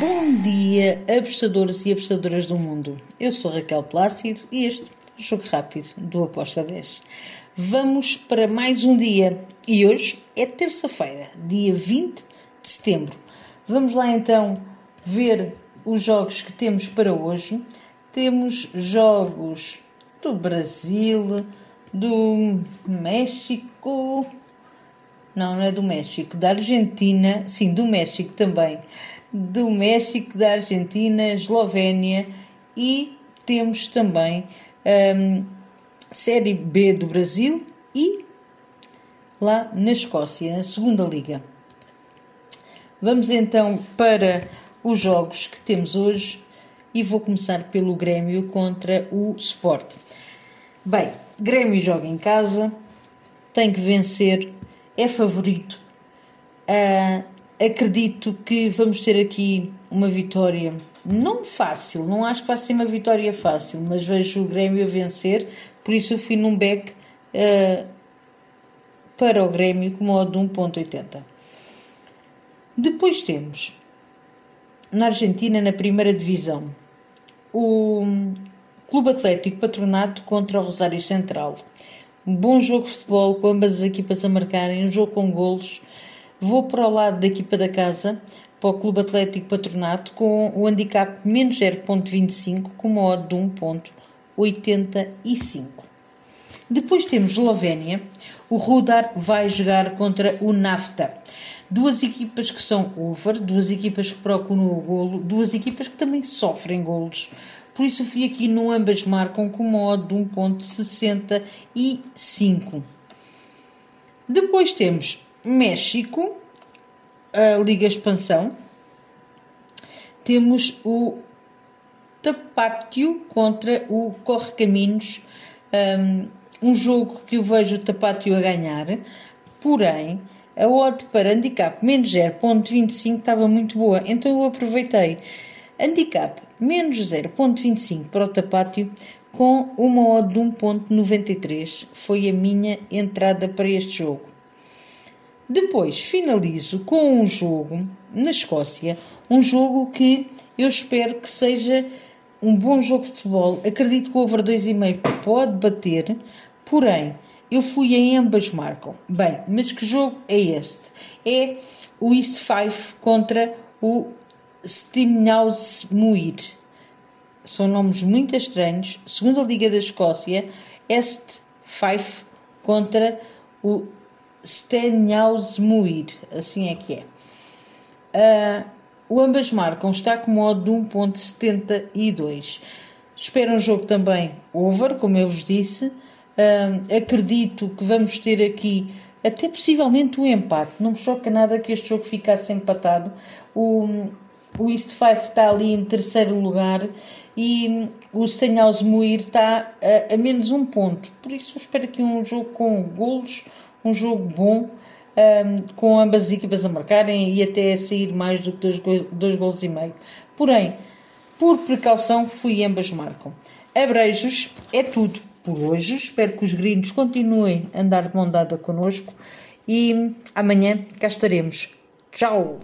Bom dia, apostadores e apostadoras do mundo. Eu sou Raquel Plácido e este é o Jogo Rápido do Aposta 10. Vamos para mais um dia e hoje é terça-feira, dia 20 de setembro. Vamos lá então ver os jogos que temos para hoje. Temos jogos do Brasil, do México, não, não é do México, da Argentina, sim, do México também, do México, da Argentina, Eslovénia e temos também um, Série B do Brasil e lá na Escócia, na segunda liga. Vamos então para os jogos que temos hoje e vou começar pelo Grêmio contra o Sport. Bem, Grêmio joga em casa, tem que vencer é favorito. Uh, acredito que vamos ter aqui uma vitória não fácil, não acho que vai ser uma vitória fácil, mas vejo o Grêmio a vencer, por isso eu fui num back uh, para o Grêmio com modo de 1.80. Depois temos na Argentina, na primeira divisão, o Clube Atlético Patronato contra o Rosário Central. Um bom jogo de futebol com ambas as equipas a marcarem, um jogo com golos. Vou para o lado da equipa da casa, para o Clube Atlético Patronato, com o handicap menos 0.25, com uma odd de 1.85. Depois temos Eslovénia. O Rudar vai jogar contra o Nafta. Duas equipas que são over, duas equipas que procuram o golo, duas equipas que também sofrem golos. Por isso fui aqui no ambas marcam com modo de 1.65. Depois temos México, a Liga Expansão. Temos o Tapátio contra o Corre Caminhos, um jogo que eu vejo o Tapátio a ganhar, porém a odd para handicap menos 0.25 estava muito boa, então eu aproveitei Handicap menos 0.25 para o Tapátio com uma odd de 1.93. Foi a minha entrada para este jogo. Depois finalizo com um jogo na Escócia, um jogo que eu espero que seja um bom jogo de futebol. Acredito que o over 2,5 pode bater, porém eu fui em ambas marcam. Bem, mas que jogo é este? É o East 5 contra o Stimnaus Muir. São nomes muito estranhos. Segunda Liga da Escócia, Est Fife contra o Stenhaus Muir. Assim é que é. Uh, o ambas marcam está com modo de 1.72. Espero um jogo também over, como eu vos disse. Uh, acredito que vamos ter aqui até possivelmente um empate. Não me choca nada que este jogo ficasse empatado. O, o East Five está ali em terceiro lugar e o Senhaus Muir está a, a, menos um ponto. Por isso espero que um jogo com golos, um jogo bom, um, com ambas as equipas a marcarem e até a sair mais do que dois, dois gols e meio. Porém, por precaução, fui ambas marcam. Abreijos, é tudo por hoje. Espero que os gringos continuem a andar de mão dada connosco e amanhã cá estaremos. Tchau!